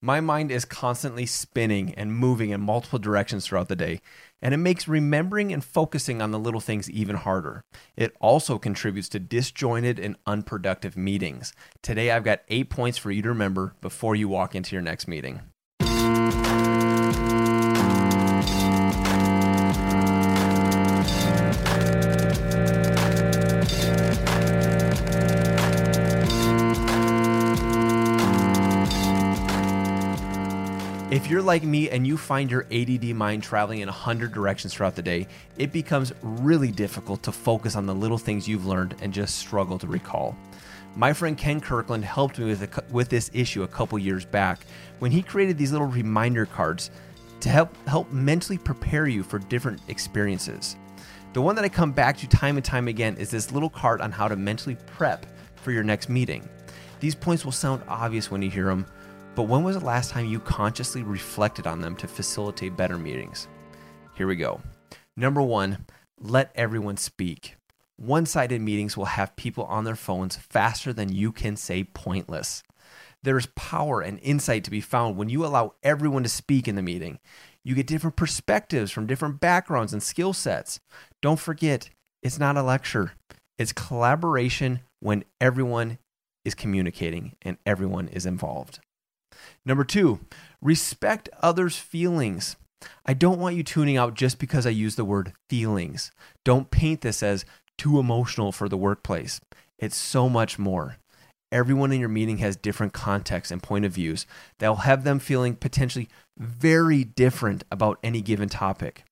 My mind is constantly spinning and moving in multiple directions throughout the day, and it makes remembering and focusing on the little things even harder. It also contributes to disjointed and unproductive meetings. Today, I've got eight points for you to remember before you walk into your next meeting. If you're like me and you find your ADD mind traveling in 100 directions throughout the day, it becomes really difficult to focus on the little things you've learned and just struggle to recall. My friend Ken Kirkland helped me with, a, with this issue a couple years back when he created these little reminder cards to help, help mentally prepare you for different experiences. The one that I come back to time and time again is this little card on how to mentally prep for your next meeting. These points will sound obvious when you hear them, but when was the last time you consciously reflected on them to facilitate better meetings? Here we go. Number one, let everyone speak. One sided meetings will have people on their phones faster than you can say pointless. There's power and insight to be found when you allow everyone to speak in the meeting. You get different perspectives from different backgrounds and skill sets. Don't forget, it's not a lecture, it's collaboration when everyone is communicating and everyone is involved. Number two, respect others' feelings. I don't want you tuning out just because I use the word feelings. Don't paint this as too emotional for the workplace. It's so much more. Everyone in your meeting has different contexts and point of views that will have them feeling potentially very different about any given topic.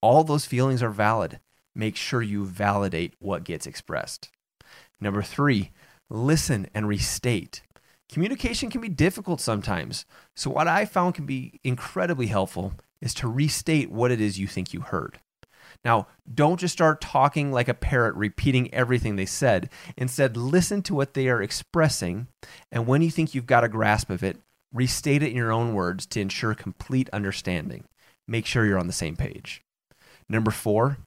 All those feelings are valid. Make sure you validate what gets expressed. Number three, listen and restate communication can be difficult sometimes. So, what I found can be incredibly helpful is to restate what it is you think you heard. Now, don't just start talking like a parrot, repeating everything they said. Instead, listen to what they are expressing, and when you think you've got a grasp of it, restate it in your own words to ensure complete understanding. Make sure you're on the same page. Number four,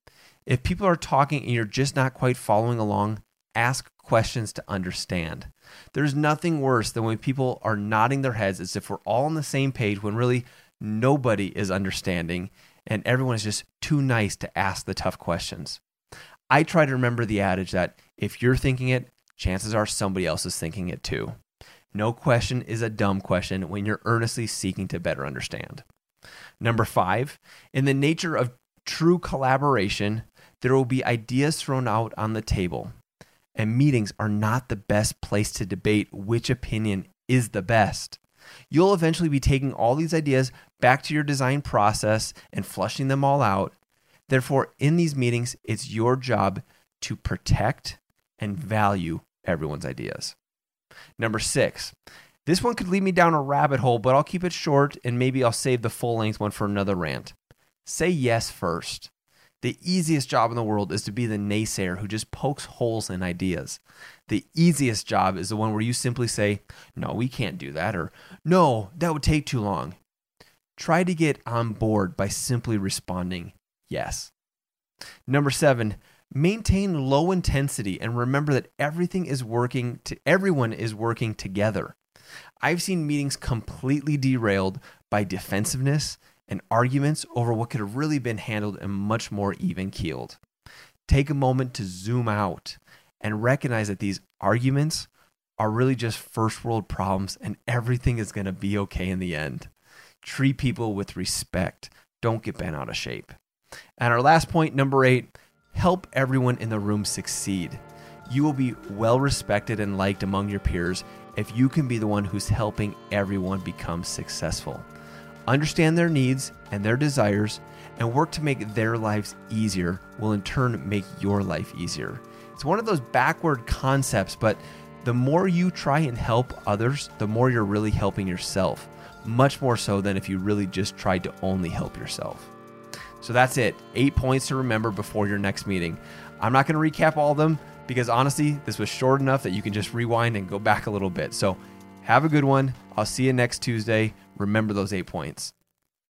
if people are talking and you're just not quite following along, ask questions to understand. There's nothing worse than when people are nodding their heads as if we're all on the same page when really nobody is understanding and everyone is just too nice to ask the tough questions. I try to remember the adage that if you're thinking it, chances are somebody else is thinking it too. No question is a dumb question when you're earnestly seeking to better understand. Number five, in the nature of true collaboration, there will be ideas thrown out on the table and meetings are not the best place to debate which opinion is the best. You'll eventually be taking all these ideas back to your design process and flushing them all out. Therefore, in these meetings, it's your job to protect and value everyone's ideas. Number six, this one could lead me down a rabbit hole, but I'll keep it short and maybe I'll save the full length one for another rant. Say yes first. The easiest job in the world is to be the naysayer who just pokes holes in ideas. The easiest job is the one where you simply say, No, we can't do that, or No, that would take too long. Try to get on board by simply responding yes. Number seven, maintain low intensity and remember that everything is working to everyone is working together. I've seen meetings completely derailed by defensiveness and arguments over what could have really been handled in much more even keeled. Take a moment to zoom out and recognize that these arguments are really just first world problems and everything is going to be okay in the end. Treat people with respect. Don't get bent out of shape. And our last point, number eight, help everyone in the room succeed. You will be well respected and liked among your peers if you can be the one who's helping everyone become successful understand their needs and their desires, and work to make their lives easier will in turn make your life easier. It's one of those backward concepts, but the more you try and help others, the more you're really helping yourself, much more so than if you really just tried to only help yourself. So that's it. Eight points to remember before your next meeting. I'm not going to recap all of them because honestly, this was short enough that you can just rewind and go back a little bit. So have a good one. I'll see you next Tuesday. Remember those eight points.